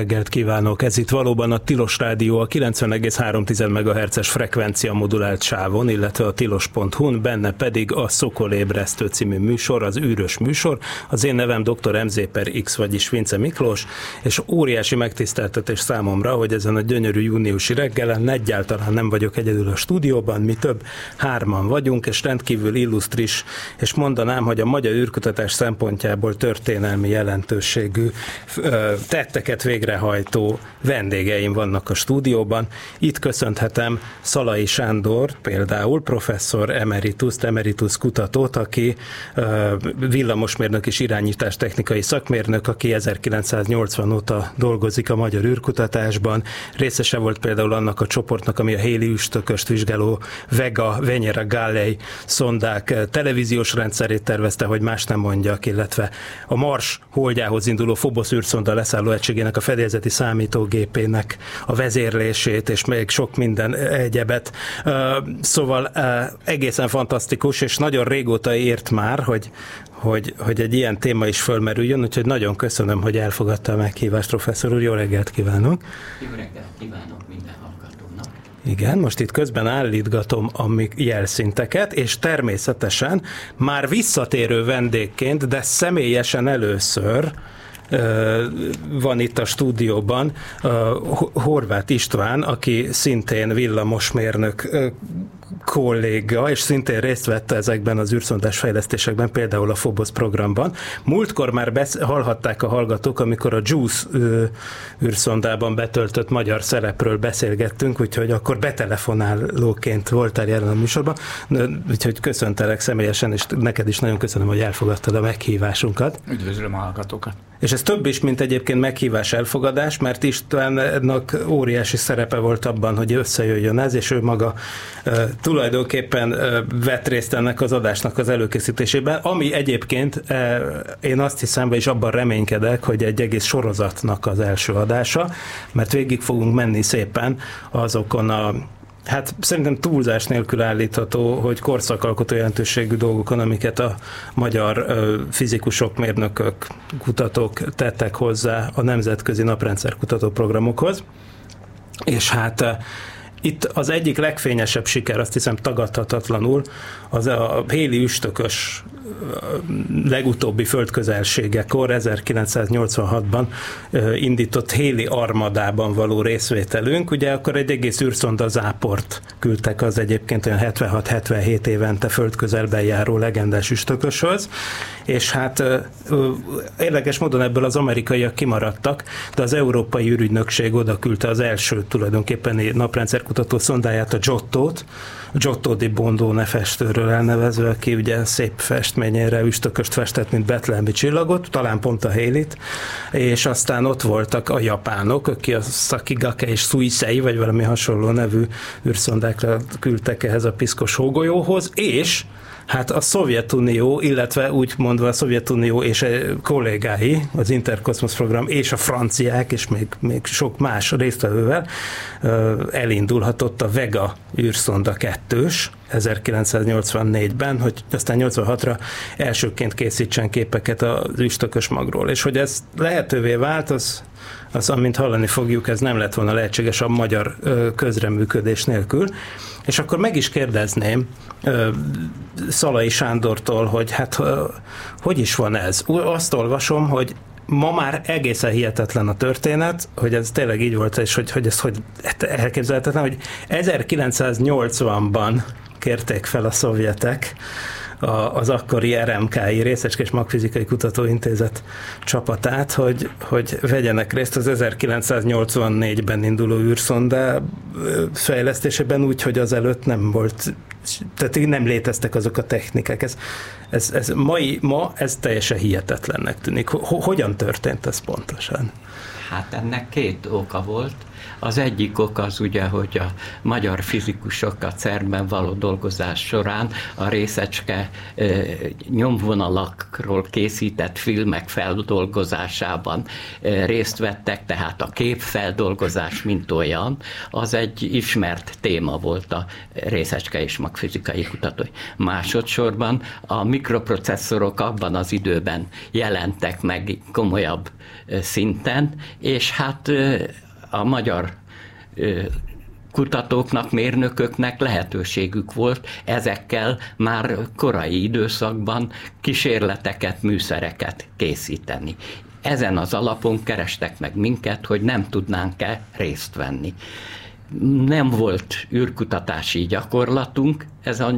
Reggelt kívánok! Ez itt valóban a Tilos Rádió a 90,3 MHz-es frekvencia modulált sávon, illetve a tilos.hu-n, benne pedig a Szokolébresztő című műsor, az űrös műsor. Az én nevem dr. MZ per X, vagyis Vince Miklós, és óriási megtiszteltetés számomra, hogy ezen a gyönyörű júniusi reggelen egyáltalán nem vagyok egyedül a stúdióban, mi több hárman vagyunk, és rendkívül illusztris, és mondanám, hogy a magyar űrkutatás szempontjából történelmi jelentőségű tette tetteket végrehajtó vendégeim vannak a stúdióban. Itt köszönhetem Szalai Sándor, például professzor emeritus, emeritus kutatót, aki villamosmérnök és irányítás technikai szakmérnök, aki 1980 óta dolgozik a magyar űrkutatásban. Részese volt például annak a csoportnak, ami a Haley üstököst vizsgáló Vega, Venyera, Galley szondák televíziós rendszerét tervezte, hogy más nem mondjak, illetve a Mars holdjához induló Phobos űrszonda leszálló egység ügynökségének a fedélzeti számítógépének a vezérlését, és még sok minden egyebet. Szóval egészen fantasztikus, és nagyon régóta ért már, hogy, hogy, hogy egy ilyen téma is fölmerüljön, úgyhogy nagyon köszönöm, hogy elfogadta a meghívást, professzor úr. Jó reggelt kívánok! Jó reggelt kívánok minden hallgatónak! Igen, most itt közben állítgatom a jelszinteket, és természetesen már visszatérő vendégként, de személyesen először van itt a stúdióban Horváth István, aki szintén villamosmérnök kolléga, és szintén részt vette ezekben az űrszondás fejlesztésekben, például a Phobos programban. Múltkor már besz- hallhatták a hallgatók, amikor a JUICE űrszondában betöltött magyar szerepről beszélgettünk, úgyhogy akkor betelefonálóként voltál jelen a műsorban. Úgyhogy köszöntelek személyesen, és neked is nagyon köszönöm, hogy elfogadtad a meghívásunkat. Üdvözlöm a hallgatókat. És ez több is, mint egyébként meghívás elfogadás, mert Istvánnak óriási szerepe volt abban, hogy összejöjjön ez, és ő maga tulajdonképpen vett részt ennek az adásnak az előkészítésében, ami egyébként én azt hiszem, és abban reménykedek, hogy egy egész sorozatnak az első adása, mert végig fogunk menni szépen azokon a Hát szerintem túlzás nélkül állítható, hogy korszakalkotó jelentőségű dolgokon, amiket a magyar fizikusok, mérnökök, kutatók tettek hozzá a nemzetközi naprendszer kutatóprogramokhoz. És hát itt az egyik legfényesebb siker, azt hiszem tagadhatatlanul, az a Héli üstökös legutóbbi földközelségekor 1986-ban indított Héli armadában való részvételünk. Ugye akkor egy egész űrszonda záport küldtek az egyébként olyan 76-77 évente földközelben járó legendás üstököshöz, és hát érdekes módon ebből az amerikaiak kimaradtak, de az Európai űrügynökség oda küldte az első tulajdonképpen naprendszerkutató szondáját, a Giotto-t, Giotto di Bondo nefestőről elnevezve, aki ugye szép festményére üstököst festett, mint Betlehemi csillagot, talán pont a Hélit, és aztán ott voltak a japánok, akik a Sakigake és Suisei, vagy valami hasonló nevű űrszondákra küldtek ehhez a piszkos hógolyóhoz, és Hát a Szovjetunió, illetve úgy mondva a Szovjetunió és a kollégái, az Interkosmos program és a franciák, és még, még sok más résztvevővel elindulhatott a Vega űrszonda 2-s 1984-ben, hogy aztán 86-ra elsőként készítsen képeket az üstökös magról. És hogy ez lehetővé vált, az az, amint hallani fogjuk, ez nem lett volna lehetséges a magyar közreműködés nélkül. És akkor meg is kérdezném Szalai Sándortól, hogy hát hogy is van ez? Azt olvasom, hogy ma már egészen hihetetlen a történet, hogy ez tényleg így volt, és hogy, hogy ez hogy elképzelhetetlen, hogy 1980-ban kérték fel a szovjetek a, az akkori RMKI, Részecske és Magfizikai Kutatóintézet csapatát, hogy, hogy vegyenek részt az 1984-ben induló űrszonda fejlesztésében úgy, hogy az előtt nem volt tehát nem léteztek azok a technikák. Ez, ez, ez mai, ma ez teljesen hihetetlennek tűnik. Hogyan történt ez pontosan? Hát ennek két oka volt. Az egyik ok az ugye, hogy a magyar fizikusok a CERN-ben való dolgozás során a részecske nyomvonalakról készített filmek feldolgozásában részt vettek, tehát a képfeldolgozás, mint olyan, az egy ismert téma volt a részecske és magfizikai kutatói. Másodszorban a mikroprocesszorok abban az időben jelentek meg komolyabb szinten, és hát a magyar kutatóknak, mérnököknek lehetőségük volt ezekkel már korai időszakban kísérleteket, műszereket készíteni. Ezen az alapon kerestek meg minket, hogy nem tudnánk-e részt venni. Nem volt űrkutatási gyakorlatunk, ez a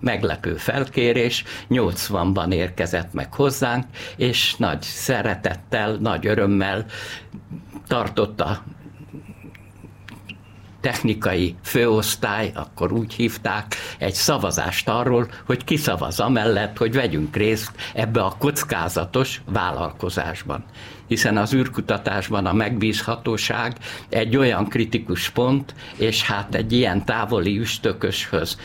meglepő felkérés 80-ban érkezett meg hozzánk, és nagy szeretettel, nagy örömmel tartotta technikai főosztály, akkor úgy hívták, egy szavazást arról, hogy kiszavaz amellett, hogy vegyünk részt ebbe a kockázatos vállalkozásban. Hiszen az űrkutatásban a megbízhatóság egy olyan kritikus pont, és hát egy ilyen távoli üstököshöz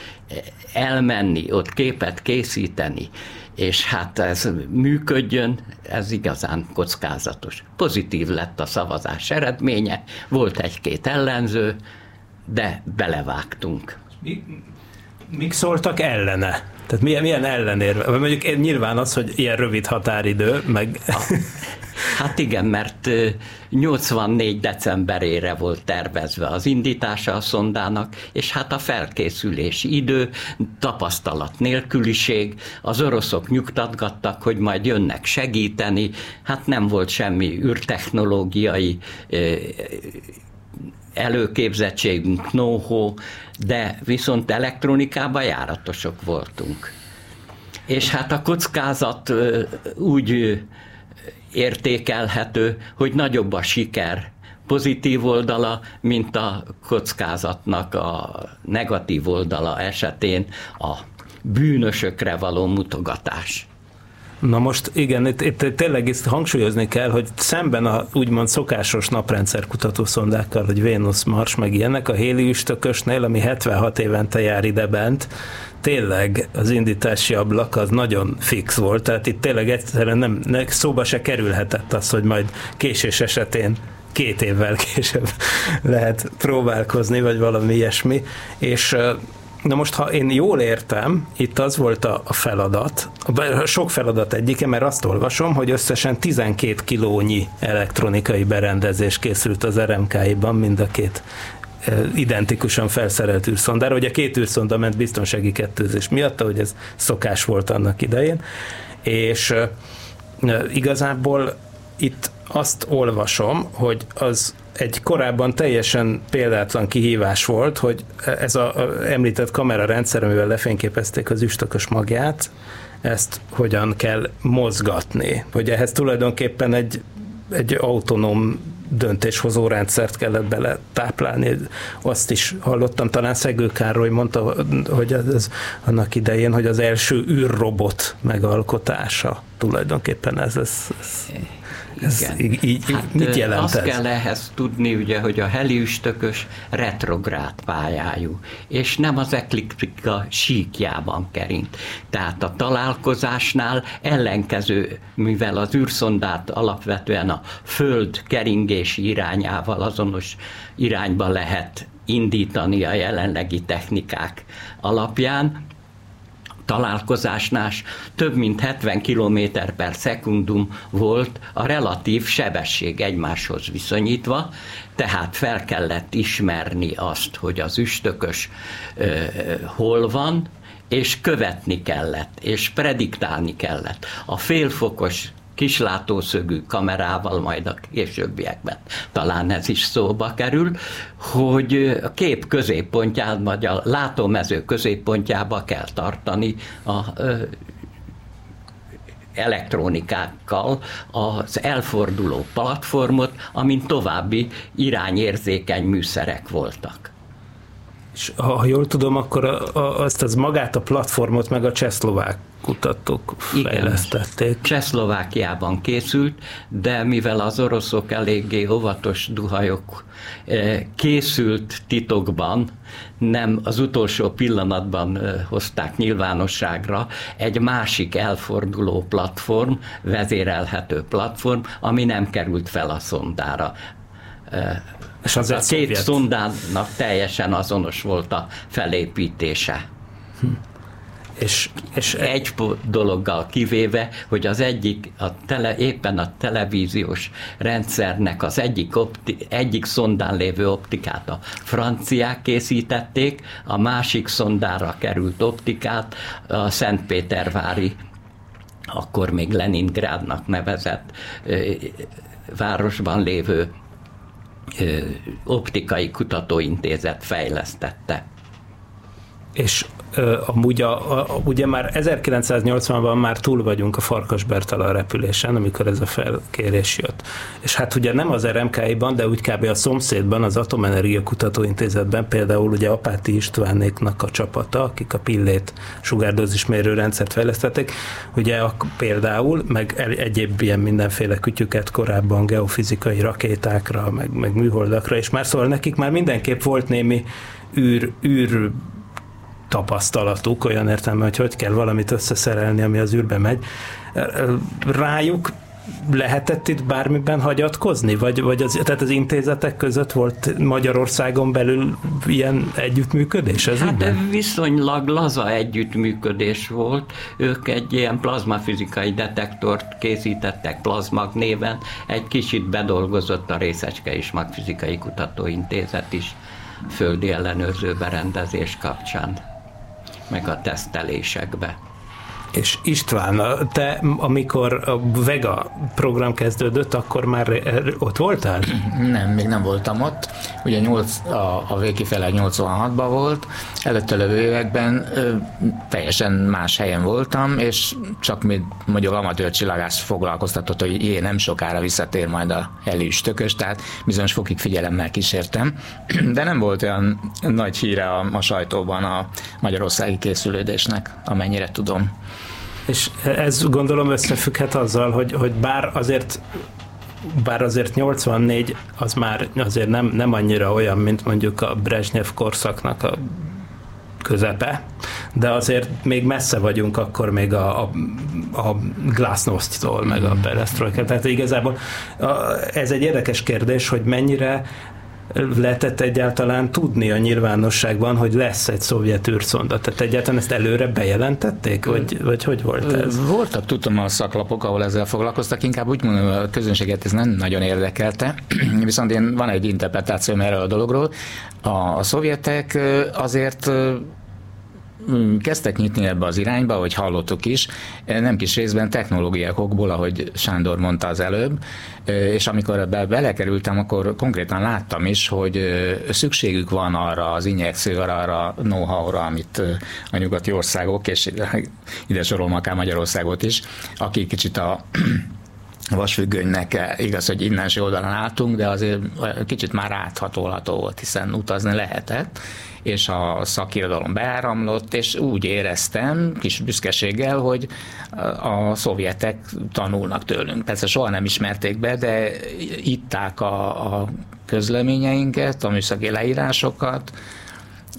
elmenni, ott képet készíteni, és hát ez működjön, ez igazán kockázatos. Pozitív lett a szavazás eredménye, volt egy-két ellenző, de belevágtunk. Mi, mik szóltak ellene? Tehát milyen, milyen ellenérve? Mondjuk nyilván az, hogy ilyen rövid határidő, meg... Hát igen, mert 84 decemberére volt tervezve az indítása a szondának, és hát a felkészülési idő, tapasztalat nélküliség, az oroszok nyugtatgattak, hogy majd jönnek segíteni, hát nem volt semmi űrtechnológiai előképzettségünk, know de viszont elektronikában járatosok voltunk. És hát a kockázat úgy értékelhető, hogy nagyobb a siker pozitív oldala, mint a kockázatnak a negatív oldala esetén a bűnösökre való mutogatás. Na most igen, itt, itt tényleg ezt hangsúlyozni kell, hogy szemben a úgymond szokásos naprendszer kutatószondákkal, hogy Vénusz, Mars, meg ilyenek, a Héli üstökösnél, ami 76 évente jár ide bent, tényleg az indítási ablak az nagyon fix volt, tehát itt tényleg egyszerűen nem, nem szóba se kerülhetett az, hogy majd késés esetén két évvel később lehet próbálkozni, vagy valami ilyesmi, és Na most, ha én jól értem, itt az volt a, feladat, sok feladat egyike, mert azt olvasom, hogy összesen 12 kilónyi elektronikai berendezés készült az RMK-ban, mind a két identikusan felszerelt űrszondára, hogy a két űrszonda ment biztonsági kettőzés miatt, hogy ez szokás volt annak idején, és igazából itt azt olvasom, hogy az egy korábban teljesen példátlan kihívás volt, hogy ez a, említett kamerarendszer, amivel lefényképezték az üstökös magját, ezt hogyan kell mozgatni. Hogy ehhez tulajdonképpen egy, egy autonóm döntéshozó rendszert kellett bele táplálni. Azt is hallottam, talán Szegő Károly mondta, hogy ez annak idején, hogy az első űrrobot megalkotása tulajdonképpen ez, ez, ez ez így, így hát, mit jelent azt ez? kell ehhez tudni, ugye, hogy a heliüstökös retrográd pályájú, és nem az ekliptika síkjában kerint. Tehát a találkozásnál ellenkező, mivel az űrszondát alapvetően a föld keringési irányával azonos irányba lehet indítani a jelenlegi technikák alapján, találkozásnál több mint 70 km per szekundum volt a relatív sebesség egymáshoz viszonyítva, tehát fel kellett ismerni azt, hogy az üstökös ö, hol van, és követni kellett, és prediktálni kellett. A félfokos kislátószögű kamerával, majd a későbbiekben talán ez is szóba kerül, hogy a kép középpontját, vagy a látómező középpontjába kell tartani a elektronikákkal az elforduló platformot, amin további irányérzékeny műszerek voltak. És ha jól tudom, akkor a, a, azt az magát a platformot meg a csehszlovák kutatók fejlesztették. Csehszlovákiában készült, de mivel az oroszok eléggé óvatos duhajok eh, készült titokban, nem az utolsó pillanatban eh, hozták nyilvánosságra egy másik elforduló platform, vezérelhető platform, ami nem került fel a szondára. Eh, és az a két szovjet. szondának teljesen azonos volt a felépítése. Hm. És, és egy dologgal kivéve, hogy az egyik, a tele, éppen a televíziós rendszernek az egyik, opti, egyik szondán lévő optikát a franciák készítették, a másik szondára került optikát a Szentpétervári, akkor még Leningrádnak nevezett városban lévő optikai kutatóintézet fejlesztette. És amúgy a, a, ugye már 1980-ban már túl vagyunk a Farkas Bertalan repülésen, amikor ez a felkérés jött. És hát ugye nem az RMK-ban, de úgy kb. a szomszédban, az Atomenergia Kutatóintézetben például ugye Apáti Istvánéknak a csapata, akik a pillét sugárdózismérő rendszert fejlesztették, ugye a, például, meg egyéb ilyen mindenféle kütyüket korábban geofizikai rakétákra, meg, meg műholdakra, és már szóval nekik már mindenképp volt némi űr, űr tapasztalatuk, olyan értelme, hogy hogy kell valamit összeszerelni, ami az űrbe megy. Rájuk lehetett itt bármiben hagyatkozni? Vagy, vagy az, tehát az intézetek között volt Magyarországon belül ilyen együttműködés? Ez hát ügyben? viszonylag laza együttműködés volt. Ők egy ilyen plazmafizikai detektort készítettek plazmag néven. Egy kicsit bedolgozott a Részecske és Magfizikai Kutatóintézet is földi ellenőrző berendezés kapcsán meg a tesztelésekbe. És István, te amikor a Vega program kezdődött, akkor már ott voltál? Nem, még nem voltam ott. Ugye 8, a, a végkifele 86-ban volt, előtte levő években teljesen más helyen voltam, és csak még mondjuk amatőr csillagász foglalkoztatott, hogy én nem sokára visszatér majd a elűs tökös, tehát bizonyos fokig figyelemmel kísértem, de nem volt olyan nagy híre a, a sajtóban a magyarországi készülődésnek, amennyire tudom. És ez gondolom összefügghet azzal, hogy, hogy bár azért bár azért 84 az már azért nem, nem annyira olyan, mint mondjuk a Brezsnyev korszaknak a közepe, de azért még messze vagyunk akkor még a, a, a glasnost-tól, meg a perestroika. Tehát igazából ez egy érdekes kérdés, hogy mennyire lehetett egyáltalán tudni a nyilvánosságban, hogy lesz egy szovjet űrszonda? Tehát egyáltalán ezt előre bejelentették, vagy, vagy hogy volt ez? Voltak, tudom, a szaklapok, ahol ezzel foglalkoztak, inkább úgy mondom, a közönséget ez nem nagyon érdekelte, viszont én van egy interpretációm erről a dologról. A, a szovjetek azért kezdtek nyitni ebbe az irányba, hogy hallottuk is, nem kis részben technológiákokból, ahogy Sándor mondta az előbb, és amikor ebbe belekerültem, akkor konkrétan láttam is, hogy szükségük van arra az injekcióra, arra a know-how-ra, amit a nyugati országok, és ide sorolom akár Magyarországot is, akik kicsit a vasfüggönynek igaz, hogy innenső oldalon álltunk, de azért kicsit már áthatolható volt, hiszen utazni lehetett, és a szakirodalom beáramlott, és úgy éreztem kis büszkeséggel, hogy a szovjetek tanulnak tőlünk. Persze soha nem ismerték be, de itták a, a közleményeinket, a műszaki leírásokat,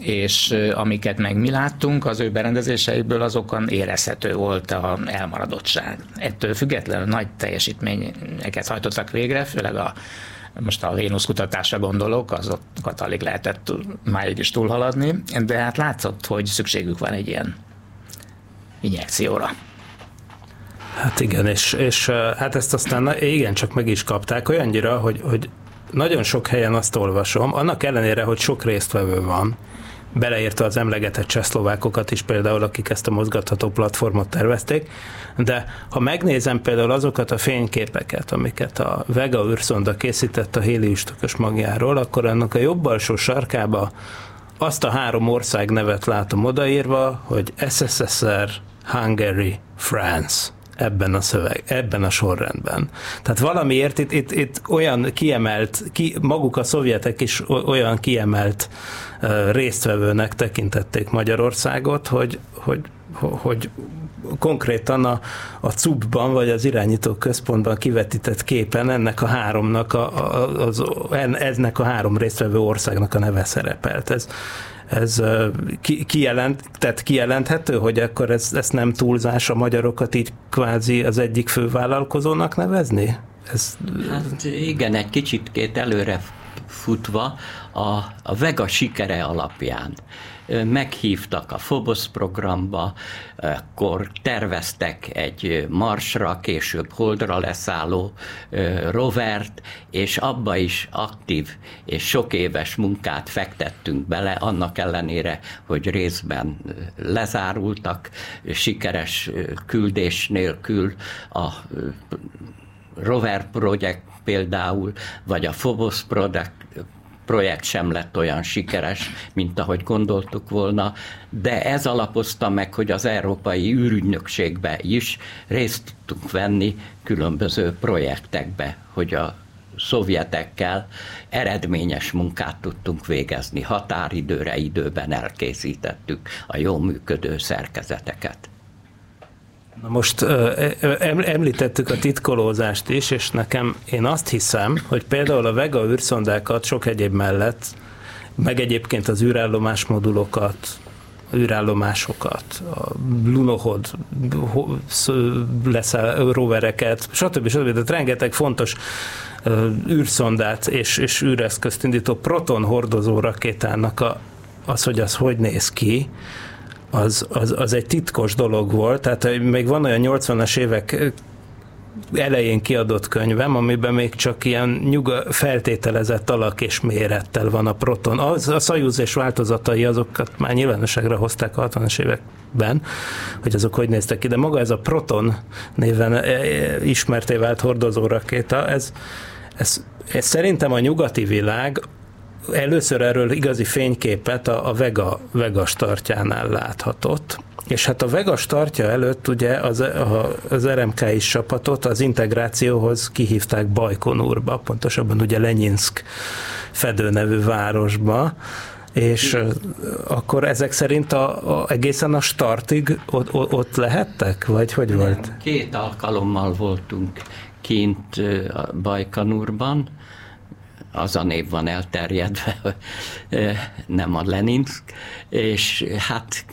és amiket meg mi láttunk az ő berendezéseikből, azokon érezhető volt a elmaradottság. Ettől függetlenül nagy teljesítményeket hajtottak végre, főleg a most a Vénusz kutatásra gondolok, azokat alig lehetett máig is túlhaladni, de hát látszott, hogy szükségük van egy ilyen injekcióra. Hát igen, és, és hát ezt aztán igen, csak meg is kapták olyannyira, hogy, hogy nagyon sok helyen azt olvasom, annak ellenére, hogy sok résztvevő van, beleértve az emlegetett csehszlovákokat is például, akik ezt a mozgatható platformot tervezték, de ha megnézem például azokat a fényképeket, amiket a Vega űrszonda készített a héliüstökös magjáról, akkor annak a jobb alsó sarkába azt a három ország nevet látom odaírva, hogy SSSR, Hungary, France. ebben a szöveg, ebben a sorrendben. Tehát valamiért itt, itt, itt olyan kiemelt, ki, maguk a szovjetek is olyan kiemelt uh, résztvevőnek tekintették Magyarországot, hogy, hogy, hogy konkrétan a, a CUB-ban, vagy az irányító központban kivetített képen ennek a háromnak, a, a, az, ennek a három résztvevő országnak a neve szerepelt. Ez, ez ki, kijelent, tehát kijelenthető, hogy akkor ez, ez nem túlzás a magyarokat így kvázi az egyik fővállalkozónak nevezni? Ez... Hát igen, egy kicsit két előre futva a, a Vega sikere alapján. Meghívtak a Phobos programba, akkor terveztek egy Marsra, később Holdra leszálló rovert, és abba is aktív és sok éves munkát fektettünk bele, annak ellenére, hogy részben lezárultak, sikeres küldés nélkül a rover projekt például, vagy a Phobos projekt, projekt sem lett olyan sikeres, mint ahogy gondoltuk volna, de ez alapozta meg, hogy az Európai űrügynökségbe is részt tudtunk venni különböző projektekbe, hogy a szovjetekkel eredményes munkát tudtunk végezni. Határidőre, időben elkészítettük a jó működő szerkezeteket. Na most említettük a titkolózást is, és nekem én azt hiszem, hogy például a Vega űrszondákat sok egyéb mellett, meg egyébként az űrállomás modulokat, űrállomásokat, a Lunohod lesz rovereket, stb. stb. Tehát rengeteg fontos űrszondát és, és űreszközt indító proton hordozó rakétának a, az, hogy az hogy néz ki, az, az, az egy titkos dolog volt, tehát még van olyan 80-as évek elején kiadott könyvem, amiben még csak ilyen nyuga, feltételezett alak és mérettel van a proton. Az, a Szajúz és változatai azokat már nyilvánosságra hozták a 60-as években, hogy azok hogy néztek ki, de maga ez a proton néven e, e, ismerté vált hordozó rakéta, ez, ez, ez szerintem a nyugati világ először erről igazi fényképet a, a Vega, Vega startjánál láthatott, és hát a Vega startja előtt ugye az, a, az RMK is csapatot az integrációhoz kihívták Bajkonurba, pontosabban ugye Lenyinsk fedő nevű városba, és akkor ezek szerint a, a, egészen a startig ott, ott lehettek, vagy hogy volt? Két alkalommal voltunk kint Bajkonurban, az a név van elterjedve, nem a Leninsk, és hát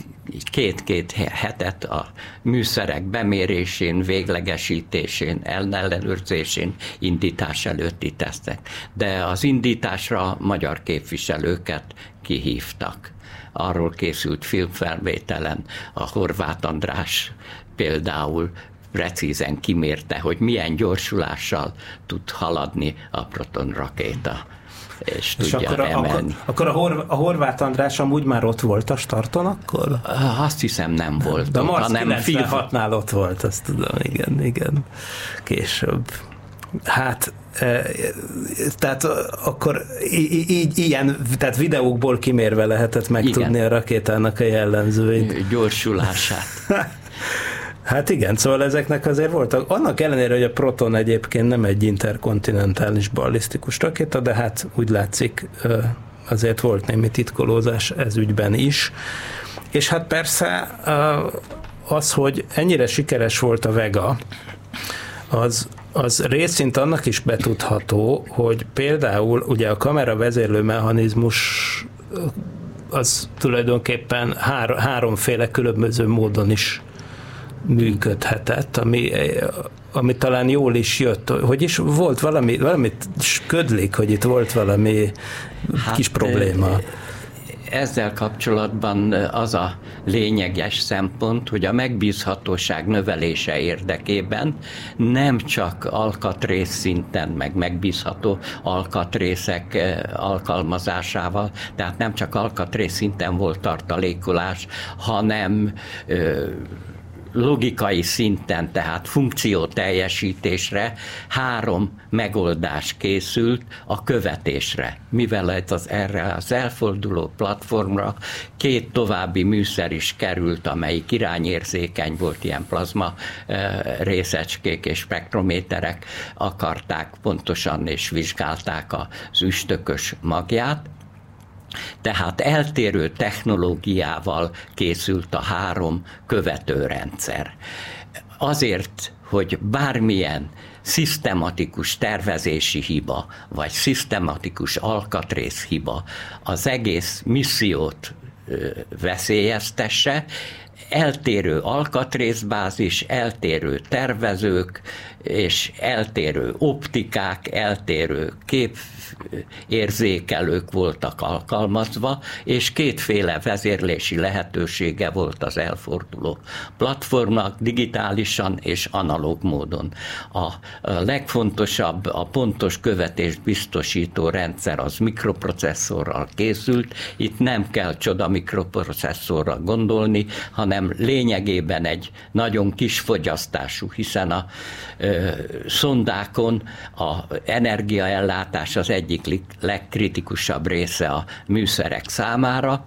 két-két hetet a műszerek bemérésén, véglegesítésén, ellenőrzésén, indítás előtti tesztek. De az indításra magyar képviselőket kihívtak. Arról készült filmfelvételen a Horváth András például precízen kimérte, hogy milyen gyorsulással tud haladni a proton rakéta és, és tudja akkor, emelni. Akkor, akkor a, Hor, a Horváth András amúgy már ott volt a starton akkor? Azt hiszem nem volt. De Mars hanem 96-nál ott volt, azt tudom, igen, igen. Később. Hát, e, tehát akkor így, ilyen, tehát videókból kimérve lehetett megtudni Igen. a rakétának a jellemzőit. Gyorsulását. Hát igen, szóval ezeknek azért voltak. Annak ellenére, hogy a Proton egyébként nem egy interkontinentális ballisztikus rakéta, de hát úgy látszik azért volt némi titkolózás ez ügyben is. És hát persze az, hogy ennyire sikeres volt a Vega, az, az részint annak is betudható, hogy például ugye a kamera vezérlő mechanizmus az tulajdonképpen hár, háromféle különböző módon is működhetett, ami, ami talán jól is jött. Hogy is volt valami, valamit ködlik, hogy itt volt valami hát, kis probléma. Ezzel kapcsolatban az a lényeges szempont, hogy a megbízhatóság növelése érdekében nem csak alkatrész szinten, meg megbízható alkatrészek alkalmazásával, tehát nem csak alkatrész szinten volt tartalékolás, hanem logikai szinten, tehát funkció teljesítésre három megoldás készült a követésre. Mivel az erre az elforduló platformra két további műszer is került, amelyik irányérzékeny volt, ilyen plazma részecskék és spektrométerek akarták pontosan és vizsgálták az üstökös magját, tehát eltérő technológiával készült a három követőrendszer. Azért, hogy bármilyen szisztematikus tervezési hiba, vagy szisztematikus alkatrész hiba az egész missziót veszélyeztesse, eltérő alkatrészbázis, eltérő tervezők és eltérő optikák, eltérő kép érzékelők voltak alkalmazva, és kétféle vezérlési lehetősége volt az elforduló platformnak, digitálisan és analóg módon. A legfontosabb, a pontos követést biztosító rendszer az mikroprocesszorral készült, itt nem kell csoda mikroprocesszorra gondolni, hanem lényegében egy nagyon kis fogyasztású, hiszen a ö, szondákon a energiaellátás az egy egyik legkritikusabb része a műszerek számára.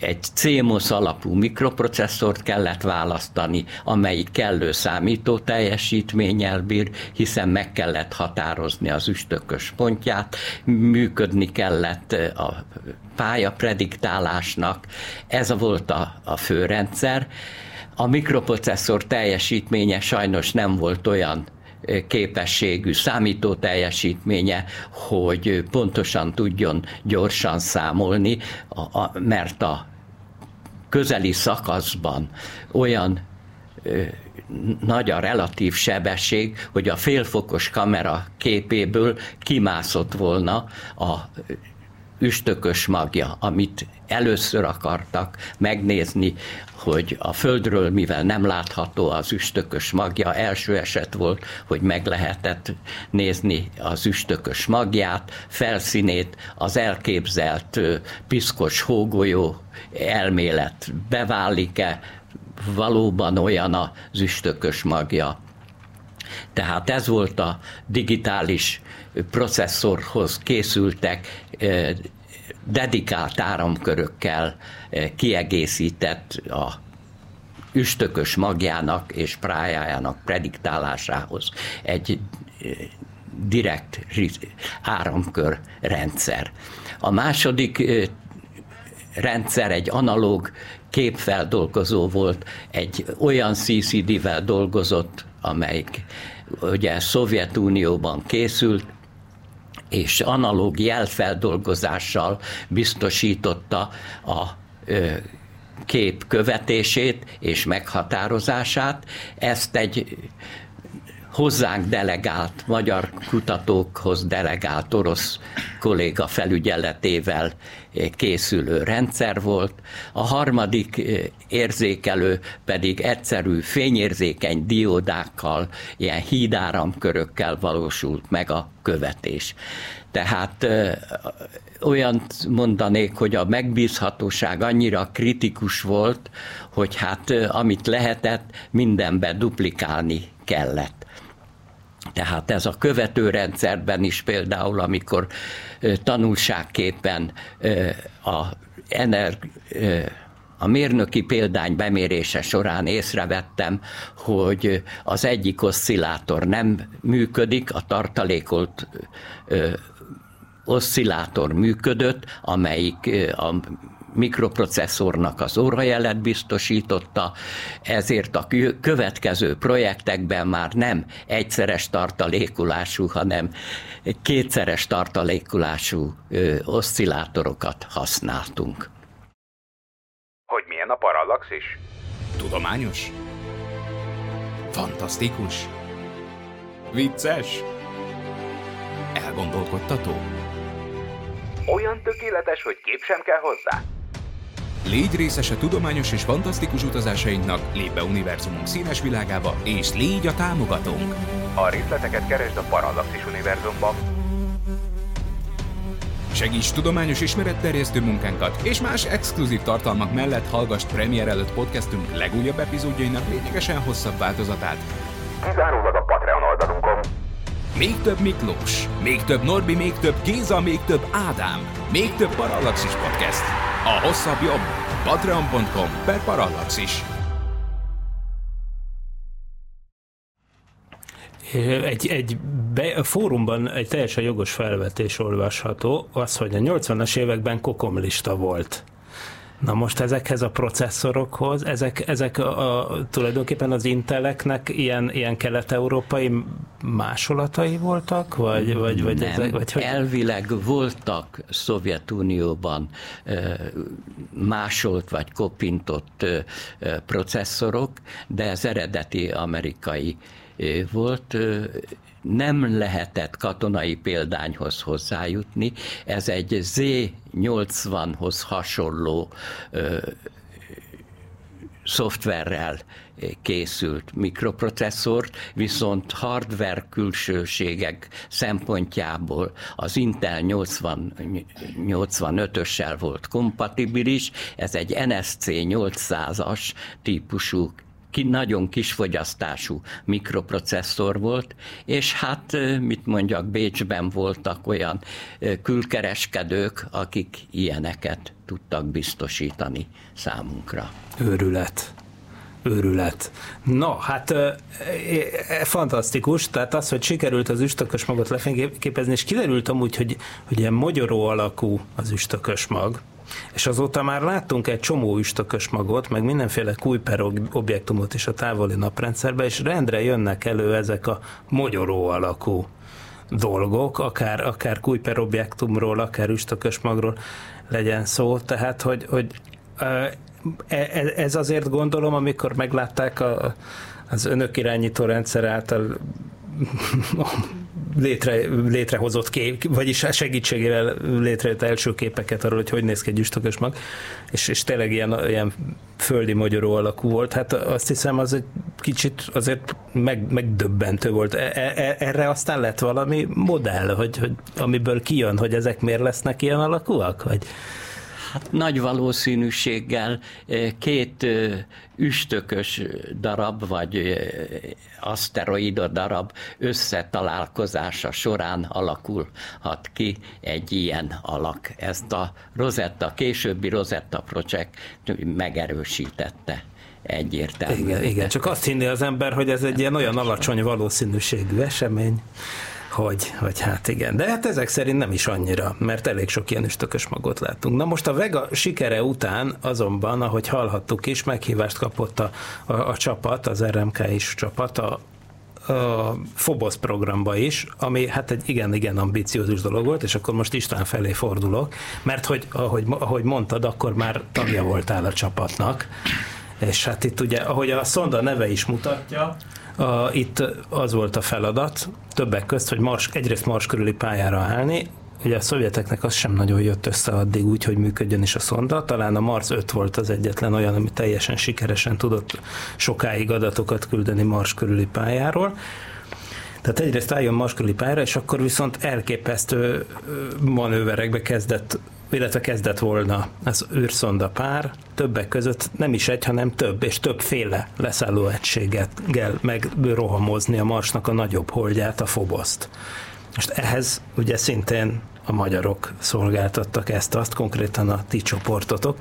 Egy CMOS alapú mikroprocesszort kellett választani, amelyik kellő számító teljesítménnyel bír, hiszen meg kellett határozni az üstökös pontját, működni kellett a pálya prediktálásnak. Ez volt a, a főrendszer. A mikroprocesszor teljesítménye sajnos nem volt olyan képességű számító teljesítménye, hogy pontosan tudjon gyorsan számolni, mert a közeli szakaszban olyan nagy a relatív sebesség, hogy a félfokos kamera képéből kimászott volna a üstökös magja, amit először akartak megnézni, hogy a földről, mivel nem látható az üstökös magja, első eset volt, hogy meg lehetett nézni az üstökös magját, felszínét, az elképzelt piszkos hógolyó elmélet beválik-e, valóban olyan az üstökös magja. Tehát ez volt a digitális processzorhoz készültek dedikált áramkörökkel kiegészített a üstökös magjának és prájájának prediktálásához egy direkt áramkör rendszer. A második rendszer egy analóg képfeldolgozó volt, egy olyan CCD-vel dolgozott, amelyik ugye Szovjetunióban készült, és analóg jelfeldolgozással biztosította a kép követését és meghatározását. Ezt egy hozzánk delegált, magyar kutatókhoz delegált orosz kolléga felügyeletével készülő rendszer volt. A harmadik érzékelő pedig egyszerű fényérzékeny diódákkal, ilyen hídáramkörökkel valósult meg a követés. Tehát olyan mondanék, hogy a megbízhatóság annyira kritikus volt, hogy hát amit lehetett, mindenbe duplikálni kellett. Tehát ez a követőrendszerben is például, amikor tanulságképpen a, a mérnöki példány bemérése során észrevettem, hogy az egyik oszcillátor nem működik, a tartalékolt oszcillátor működött, amelyik a mikroprocesszornak az órajelet biztosította, ezért a következő projektekben már nem egyszeres tartalékulású, hanem kétszeres tartalékulású oszcillátorokat használtunk. Hogy milyen a parallaxis? Tudományos? Fantasztikus? Vicces? Elgondolkodtató? Olyan tökéletes, hogy kép sem kell hozzá? Légy részes a tudományos és fantasztikus utazásainknak, lép be univerzumunk színes világába, és légy a támogatónk! A részleteket keresd a Parallaxis univerzumban. Segíts tudományos ismeretterjesztő munkánkat, és más exkluzív tartalmak mellett hallgass premier előtt podcastünk legújabb epizódjainak lényegesen hosszabb változatát. Kizárólag a Patreon oldalunkon. Még több Miklós, még több Norbi, még több Géza, még több Ádám, még több Parallaxis Podcast. A hosszabb jobb. Patreon.com per Parallaxis. Egy, egy be, a fórumban egy teljesen jogos felvetés olvasható, az, hogy a 80-as években kokomlista volt. Na most ezekhez a processzorokhoz, ezek, ezek a, a, tulajdonképpen az Inteleknek ilyen, ilyen kelet-európai másolatai voltak, vagy, vagy, vagy, Nem, ezek, vagy hogy? elvileg voltak Szovjetunióban másolt vagy kopintott processzorok, de ez eredeti amerikai volt. Nem lehetett katonai példányhoz hozzájutni. Ez egy Z80-hoz hasonló ö, szoftverrel készült mikroprocesszort, viszont hardware külsőségek szempontjából az Intel 80, 85-össel volt kompatibilis, ez egy NSC 800-as típusú ki nagyon kis fogyasztású mikroprocesszor volt, és hát, mit mondjak, Bécsben voltak olyan külkereskedők, akik ilyeneket tudtak biztosítani számunkra. Őrület. Őrület. Na, hát fantasztikus, tehát az, hogy sikerült az üstökös magot lefényképezni, és kiderült amúgy, hogy, hogy ilyen magyaró alakú az üstökös mag, és azóta már láttunk egy csomó üstökös magot, meg mindenféle Kuiper objektumot is a távoli naprendszerbe, és rendre jönnek elő ezek a mogyoró alakú dolgok, akár, akár Kuiper objektumról, akár üstökös magról legyen szó, tehát hogy, hogy ez azért gondolom, amikor meglátták a, az önök irányító rendszer által létre, létrehozott kép, vagyis segítségével létrejött első képeket arról, hogy hogy néz ki egy üstökös mag, és, és tényleg ilyen, ilyen földi magyaró alakú volt. Hát azt hiszem, az egy kicsit azért meg, megdöbbentő volt. E, e, erre aztán lett valami modell, hogy, hogy amiből kijön, hogy ezek miért lesznek ilyen alakúak? Vagy... Hát nagy valószínűséggel két üstökös darab, vagy aszteroida darab összetalálkozása során alakulhat ki egy ilyen alak. Ezt a Rosetta, későbbi Rosetta Project megerősítette egyértelműen. Igen, igen, csak azt hinni az ember, hogy ez egy ilyen olyan alacsony valószínűségű esemény hogy, hogy hát igen. De hát ezek szerint nem is annyira, mert elég sok ilyen üstökös magot látunk. Na most a Vega sikere után azonban, ahogy hallhattuk is, meghívást kapott a, a, a csapat, az RMK is csapat, a, a Phobos programba is, ami hát egy igen-igen ambiciózus dolog volt, és akkor most István felé fordulok, mert hogy, ahogy, ahogy mondtad, akkor már tagja voltál a csapatnak, és hát itt ugye, ahogy a szonda neve is mutatja, a, itt az volt a feladat, többek közt, hogy Mars, egyrészt Mars körüli pályára állni, ugye a szovjeteknek az sem nagyon jött össze addig úgy, hogy működjön is a szonda. Talán a Mars 5 volt az egyetlen olyan, ami teljesen sikeresen tudott sokáig adatokat küldeni Mars körüli pályáról. Tehát egyrészt álljon Mars körüli pályára, és akkor viszont elképesztő manőverekbe kezdett illetve kezdett volna az űrszonda pár, többek között nem is egy, hanem több, és többféle leszálló egységet kell megrohamozni a Marsnak a nagyobb holdját, a Foboszt. Most ehhez ugye szintén a magyarok szolgáltattak ezt-azt, konkrétan a ti csoportotok.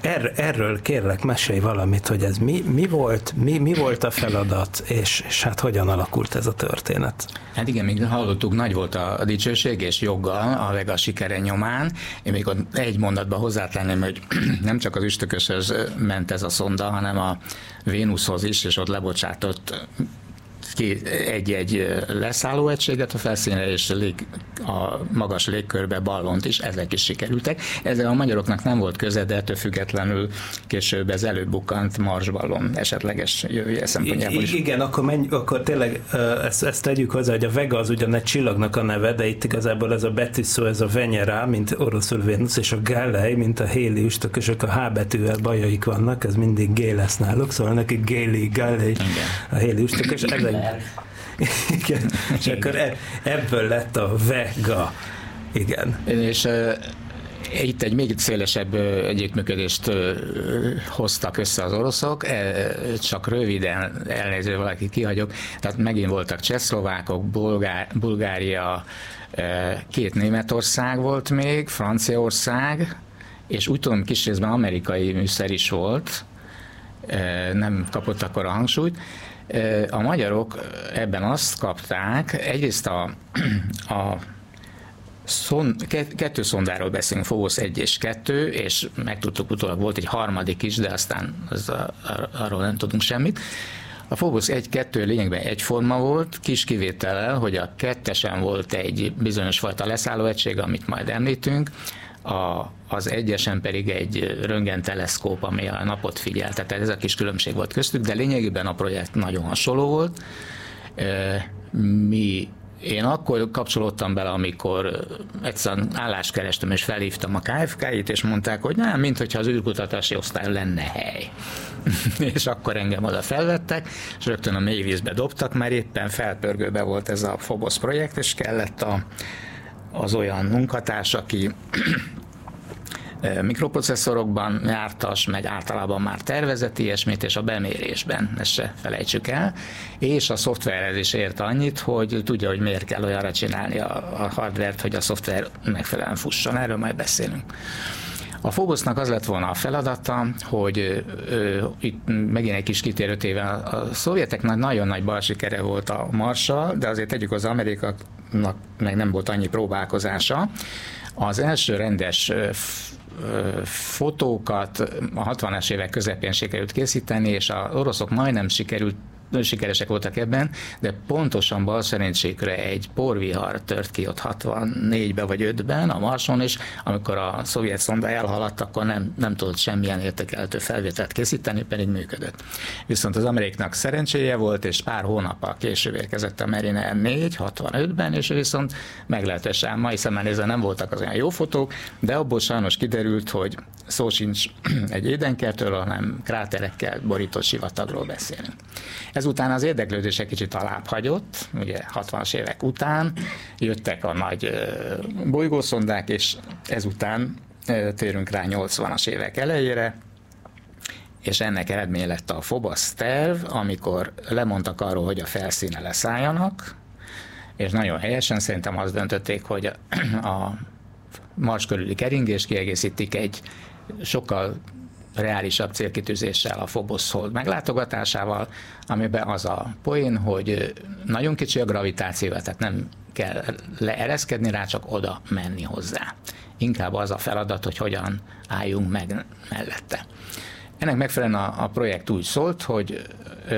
Er, erről kérlek, mesélj valamit, hogy ez mi, mi volt, mi, mi volt a feladat, és, és hát hogyan alakult ez a történet? Hát igen, még hallottuk, nagy volt a dicsőség, és joggal a Vega sikere nyomán. Én még egy mondatba hozzátenném, hogy nem csak az üstököshöz ment ez a szonda, hanem a Vénuszhoz is, és ott lebocsátott egy-egy leszálló egységet a felszínre, és lég, a magas légkörbe ballont is, ezek is sikerültek. Ezzel a magyaroknak nem volt köze, de ettől függetlenül később ez előbukkant marsballon esetleges jövője szempontjából is. Igen, akkor, menj, akkor tényleg ezt, ezt tegyük hozzá, hogy a Vega az ugyan egy csillagnak a neve, de itt igazából ez a betű szó, ez a Venera, mint oroszul Vénusz, és a Gallei, mint a Héli üstökösök, a H betűvel bajaik vannak, ez mindig G lesz náluk, szóval neki Géli, Gallei, a Héli üstökös. Ezek, igen, és akkor e, ebből lett a Vega. Igen. És itt egy még szélesebb együttműködést hoztak össze az oroszok, csak röviden elnéző valaki kihagyok, tehát megint voltak csehszlovákok, Bulgár, Bulgária, két Németország volt még, Franciaország, és úgy tudom, kis részben amerikai műszer is volt, nem kapott akkor a hangsúlyt. A magyarok ebben azt kapták, egyrészt a, a Szon, kettő szondáról beszélünk, Phobos 1 és 2, és megtudtuk utólag, volt egy harmadik is, de aztán az a, arról nem tudunk semmit. A Phobos 1-2 lényegben egyforma volt, kis kivétellel, hogy a kettesen volt egy bizonyos fajta leszállóegység, amit majd említünk, a, az egyesen pedig egy röntgenteleszkóp, ami a napot figyel. Tehát ez a kis különbség volt köztük, de lényegében a projekt nagyon hasonló volt. Mi én akkor kapcsolódtam bele, amikor egyszerűen állást kerestem, és felhívtam a KFK-it, és mondták, hogy nem, mint hogyha az űrkutatási osztály lenne hely. és akkor engem oda felvettek, és rögtön a mélyvízbe dobtak, mert éppen felpörgőbe volt ez a Phobos projekt, és kellett a, az olyan munkatárs, aki mikroprocesszorokban jártas, meg általában már tervezett ilyesmit, és a bemérésben, ezt se felejtsük el, és a szoftverhez is ért annyit, hogy tudja, hogy miért kell olyanra csinálni a, a hardvert, hogy a szoftver megfelelően fusson, erről majd beszélünk. A Phobosnak az lett volna a feladata, hogy ö, itt megint egy kis kitérőt éve a szovjeteknek nagyon nagy bal sikere volt a Marsa, de azért tegyük az amerikaknak meg nem volt annyi próbálkozása. Az első rendes fotókat a 60-as évek közepén sikerült készíteni, és az oroszok majdnem sikerült sikeresek voltak ebben, de pontosan bal szerencsékre egy porvihar tört ki ott 64-ben vagy 5-ben a Marson, és amikor a szovjet szonda elhaladt, akkor nem, nem tudott semmilyen értekeltő felvételt készíteni, pedig működött. Viszont az ameriknak szerencséje volt, és pár hónappal később érkezett a Mariner 4, 65-ben, és viszont meglehetősen mai szemmel nézve nem voltak az olyan jó fotók, de abból sajnos kiderült, hogy szó sincs egy édenkertől, hanem kráterekkel borított sivatagról beszélünk. Ezután az érdeklődés egy kicsit alább hagyott, ugye 60-as évek után jöttek a nagy bolygószondák, és ezután térünk rá 80-as évek elejére, és ennek eredmény lett a FOBASZ terv, amikor lemondtak arról, hogy a felszíne leszálljanak, és nagyon helyesen szerintem azt döntötték, hogy a Mars körüli keringés kiegészítik egy sokkal reálisabb célkitűzéssel, a Phobos hold meglátogatásával, amiben az a poén, hogy nagyon kicsi a gravitáció, tehát nem kell leereszkedni rá, csak oda menni hozzá. Inkább az a feladat, hogy hogyan álljunk meg mellette. Ennek megfelelően a, a projekt úgy szólt, hogy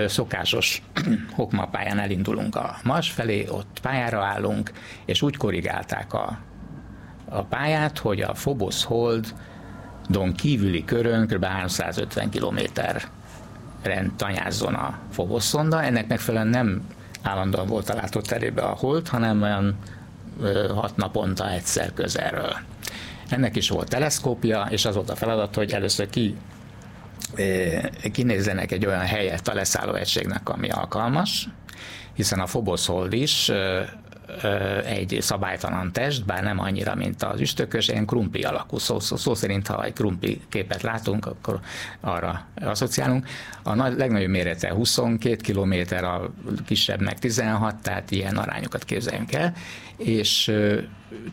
szokásos hokma pályán elindulunk a Mars felé, ott pályára állunk, és úgy korrigálták a, a pályát, hogy a Phobos Hold Don kívüli körön kb. 350 kilométer rend tanyázzon a fogosszonda. Ennek megfelelően nem állandóan volt a látóterébe a hold, hanem olyan hat naponta egyszer közelről. Ennek is volt teleszkópja, és az volt a feladat, hogy először ki kinézzenek egy olyan helyet a leszálló egységnek, ami alkalmas, hiszen a Phobos hold is egy szabálytalan test, bár nem annyira, mint az üstökös, ilyen krumpi alakú. Szó, szó, szó szerint, ha egy krumpi képet látunk, akkor arra asszociálunk. A nagy, legnagyobb mérete 22 km, a kisebb meg 16, tehát ilyen arányokat képzeljünk el, és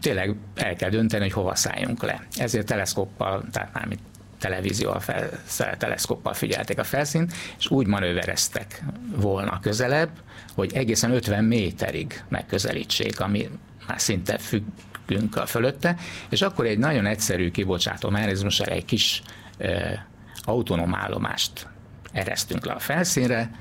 tényleg el kell dönteni, hogy hova szálljunk le. Ezért teleszkóppal, tehát mármint televízióval, fel, teleszkoppal figyelték a felszínt, és úgy manővereztek volna közelebb, hogy egészen 50 méterig megközelítsék, ami már szinte függünk a fölötte, és akkor egy nagyon egyszerű kibocsátó mechanizmussal egy kis e, autonóm állomást eresztünk le a felszínre,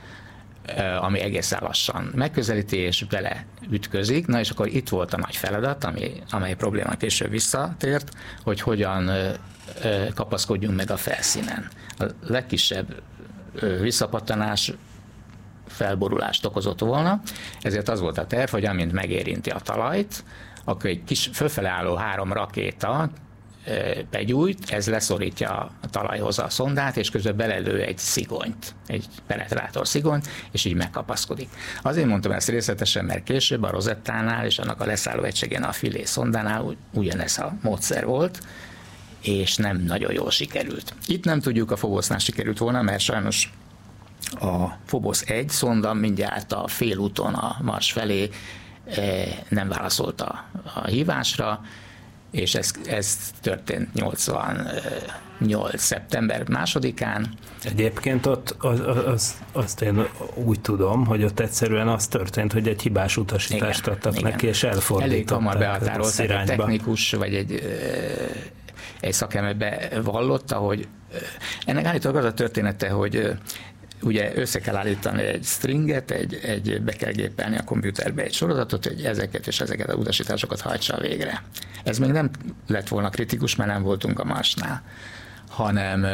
ami egészen lassan megközelíti és bele ütközik. Na és akkor itt volt a nagy feladat, ami, amely probléma később visszatért, hogy hogyan kapaszkodjunk meg a felszínen. A legkisebb visszapattanás felborulást okozott volna, ezért az volt a terv, hogy amint megérinti a talajt, akkor egy kis fölfele álló három rakéta begyújt, ez leszorítja a talajhoz a szondát, és közben belelő egy szigonyt, egy penetrátor szigonyt, és így megkapaszkodik. Azért mondtam ezt részletesen, mert később a rozettánál és annak a leszálló egységén a filé szondánál ugyanez a módszer volt, és nem nagyon jól sikerült. Itt nem tudjuk, a Fobosznál sikerült volna, mert sajnos a Phobos 1 szonda mindjárt a félúton a Mars felé nem válaszolt a, a hívásra, és ez, ez történt 88. szeptember másodikán. Egyébként ott az, az, azt én úgy tudom, hogy ott egyszerűen az történt, hogy egy hibás utasítást igen, adtak igen. neki, és elfordították Elég hamar behatárolt egy technikus, vagy egy, egy szakember bevallotta, hogy ennek állítólag az a története, hogy ugye össze kell állítani egy stringet, egy, egy, be kell gépelni a komputerbe egy sorozatot, hogy ezeket és ezeket a utasításokat hajtsa végre. Ez még nem lett volna kritikus, mert nem voltunk a Marsnál, hanem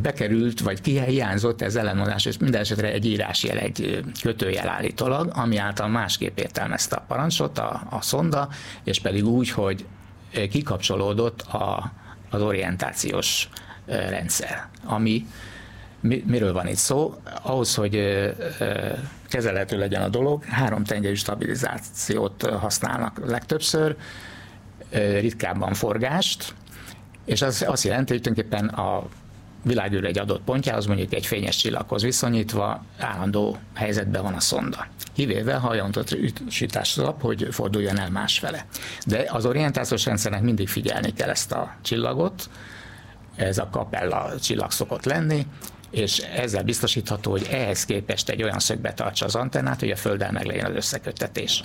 bekerült, vagy hiányzott ez ellenmondás, és minden esetre egy írásjel, egy kötőjel állítólag, ami által másképp értelmezte a parancsot, a, a szonda, és pedig úgy, hogy kikapcsolódott a, az orientációs rendszer, ami mi, miről van itt szó? Ahhoz, hogy kezelhető legyen a dolog, három tengelyű stabilizációt használnak legtöbbször, ritkábban forgást, és az azt jelenti, hogy tulajdonképpen a világűr egy adott pontjához, mondjuk egy fényes csillaghoz viszonyítva állandó helyzetben van a szonda. Kivéve, ha olyan utasítást hogy forduljon el másfele. De az orientációs rendszernek mindig figyelni kell ezt a csillagot, ez a kapella csillag szokott lenni, és ezzel biztosítható, hogy ehhez képest egy olyan szögbe tartsa az antennát, hogy a földdel meg legyen az összeköttetés.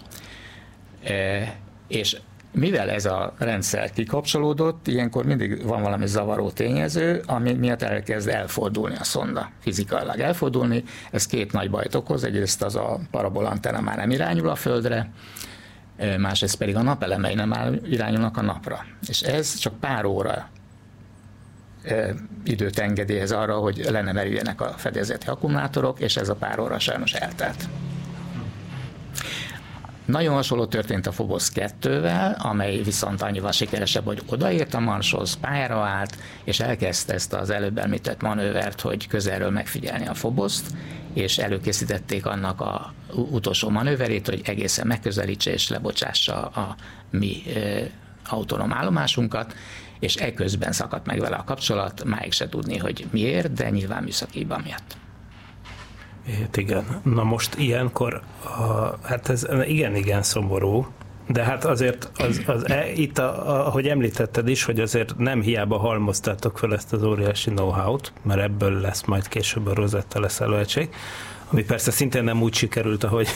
E, és mivel ez a rendszer kikapcsolódott, ilyenkor mindig van valami zavaró tényező, ami miatt elkezd elfordulni a szonda, fizikailag elfordulni. Ez két nagy bajt okoz, egyrészt az a parabolantenna már nem irányul a földre, e, másrészt pedig a napelemei nem irányulnak a napra. És ez csak pár óra időt engedélyez arra, hogy lenne merüljenek a fedezeti akkumulátorok, és ez a pár óra sajnos eltelt. Nagyon hasonló történt a Phobos 2-vel, amely viszont annyival sikeresebb, hogy odaért a Marshoz, pályára állt, és elkezdte ezt az előbb említett manővert, hogy közelről megfigyelni a Phoboszt, és előkészítették annak a utolsó manőverét, hogy egészen megközelítse és lebocsássa a mi autonóm állomásunkat, és eközben szakadt meg vele a kapcsolat, máig se tudni, hogy miért, de nyilván műszaki hiba miatt. Hát igen. Na most ilyenkor, a, hát ez igen, igen szomorú, de hát azért az, az, e, itt, a, a, ahogy említetted is, hogy azért nem hiába halmoztátok fel ezt az óriási know-how-t, mert ebből lesz majd később a Rosetta lesz előegység, ami persze szintén nem úgy sikerült, ahogy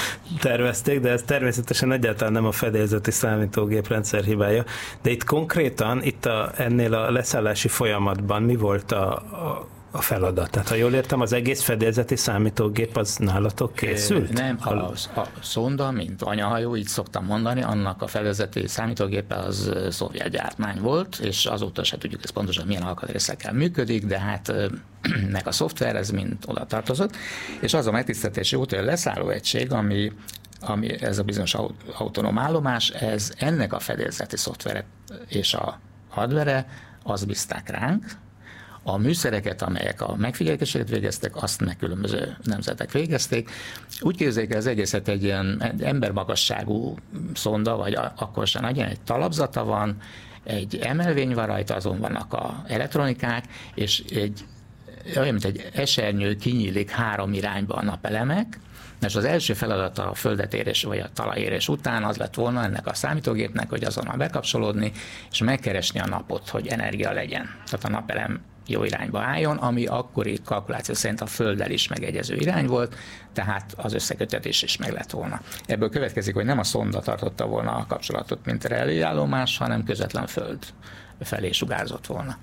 tervezték, de ez természetesen egyáltalán nem a fedélzeti számítógép rendszer hibája. De itt konkrétan, itt a, ennél a leszállási folyamatban mi volt a, a a feladat. Tehát ha jól értem, az egész fedélzeti számítógép az nálatok készült? Nem, a, a szonda, mint anyahajó, így szoktam mondani, annak a fedélzeti számítógépe az szovjet gyártmány volt, és azóta se tudjuk ezt pontosan milyen alkatrészekkel működik, de hát meg a szoftver, ez mind oda tartozott, és az a megtiszteltési út, hogy a leszálló egység, ami ami ez a bizonyos autonóm állomás, ez ennek a fedélzeti szoftvere és a hardvere, az bízták ránk, a műszereket, amelyek a megfigyeléseket végeztek, azt meg különböző nemzetek végezték. Úgy képzeljék az egészet egy ilyen embermagasságú szonda, vagy akkor sem nagyon egy talapzata van, egy emelvény van rajta, azon vannak a elektronikák, és egy olyan, mint egy esernyő kinyílik három irányba a napelemek, mert az első feladata a földet érés vagy a talajérés után az lett volna ennek a számítógépnek, hogy azonnal bekapcsolódni, és megkeresni a napot, hogy energia legyen. Tehát a napelem jó irányba álljon, ami akkori kalkuláció szerint a Földdel is megegyező irány volt, tehát az összekötetés is meg lett volna. Ebből következik, hogy nem a szonda tartotta volna a kapcsolatot, mint relőállomás, hanem közvetlen Föld felé sugárzott volna.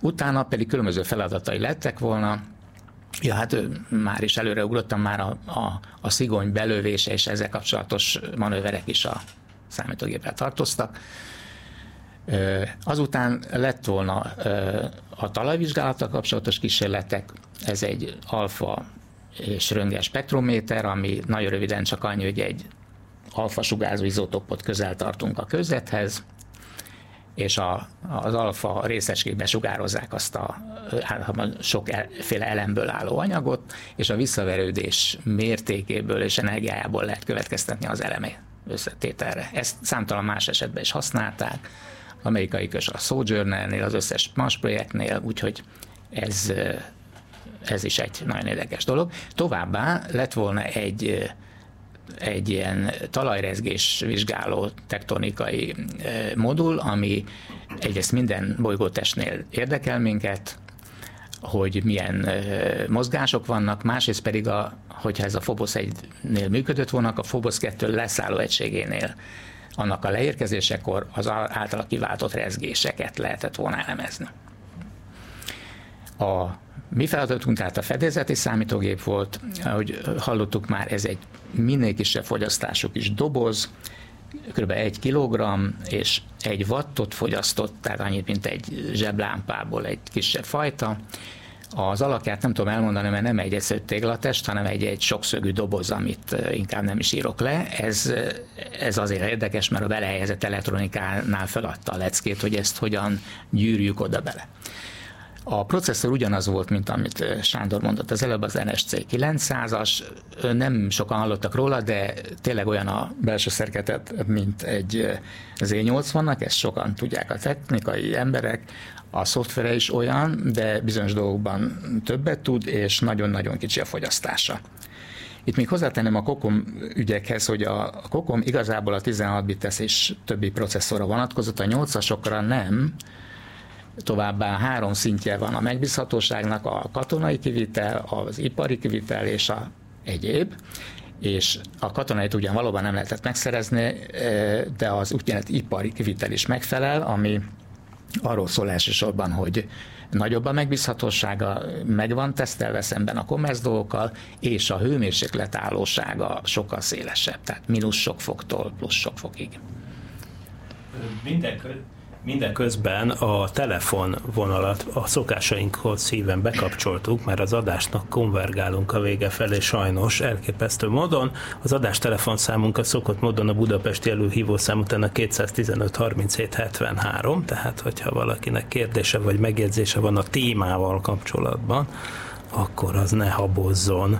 Utána pedig különböző feladatai lettek volna, Ja, hát már is előre ugrottam, már a, a, a szigony belövése és ezzel kapcsolatos manőverek is a számítógépre tartoztak. Azután lett volna a talajvizsgálattal kapcsolatos kísérletek, ez egy alfa és röntgen spektrométer, ami nagyon röviden csak annyi, hogy egy alfa sugárzó izotopot közel tartunk a közethez, és a, az alfa részecskékbe sugározzák azt a sokféle elemből álló anyagot, és a visszaverődés mértékéből és energiájából lehet következtetni az eleme összetételre. Ezt számtalan más esetben is használták, amerikai kös a Sojourner-nél, az összes más projektnél, úgyhogy ez, ez is egy nagyon érdekes dolog. Továbbá lett volna egy egy ilyen talajrezgés vizsgáló tektonikai modul, ami egyrészt minden bolygótestnél érdekel minket, hogy milyen mozgások vannak, másrészt pedig, a, hogyha ez a Phobos 1-nél működött volna, a Phobos 2 leszálló egységénél annak a leérkezésekor az általa kiváltott rezgéseket lehetett volna elemezni. A mi feladatunk tehát a fedélzeti számítógép volt, ahogy hallottuk már, ez egy minél kisebb fogyasztású kis doboz, kb. egy kilogramm és egy wattot fogyasztott, tehát annyit, mint egy zseblámpából egy kisebb fajta. Az alakját nem tudom elmondani, mert nem egy egyszerű téglatest, hanem egy, egy sokszögű doboz, amit inkább nem is írok le. Ez, ez azért érdekes, mert a belehelyezett elektronikánál feladta a leckét, hogy ezt hogyan gyűrjük oda bele. A processzor ugyanaz volt, mint amit eh, Sándor mondott az előbb, az NSC 900-as. Nem sokan hallottak róla, de tényleg olyan a belső szerkezet, mint egy eh, Z80-nak, ezt sokan tudják a technikai emberek. A szoftvere is olyan, de bizonyos dolgokban többet tud, és nagyon-nagyon kicsi a fogyasztása. Itt még hozzátenem a Kokom ügyekhez, hogy a Kokom igazából a 16 bites és többi processzorra vonatkozott, a 8-asokra nem, Továbbá három szintje van a megbízhatóságnak, a katonai kivitel, az ipari kivitel és a egyéb és a katonait ugyan valóban nem lehetett megszerezni, eh, de az úgynevezett ipari kivitel is megfelel, ami arról szól elsősorban, hogy nagyobb a megbízhatósága, megvan tesztelve szemben a commerce dolgokkal, és a hőmérséklet állósága sokkal szélesebb, tehát mínusz sok foktól plusz sok fokig. Minden, Mindeközben a telefonvonalat a szokásainkhoz szíven bekapcsoltuk, mert az adásnak konvergálunk a vége felé sajnos elképesztő módon. Az adás telefonszámunk a szokott módon a budapesti előhívószám után a 215 37 73, tehát hogyha valakinek kérdése vagy megjegyzése van a témával kapcsolatban, akkor az ne habozzon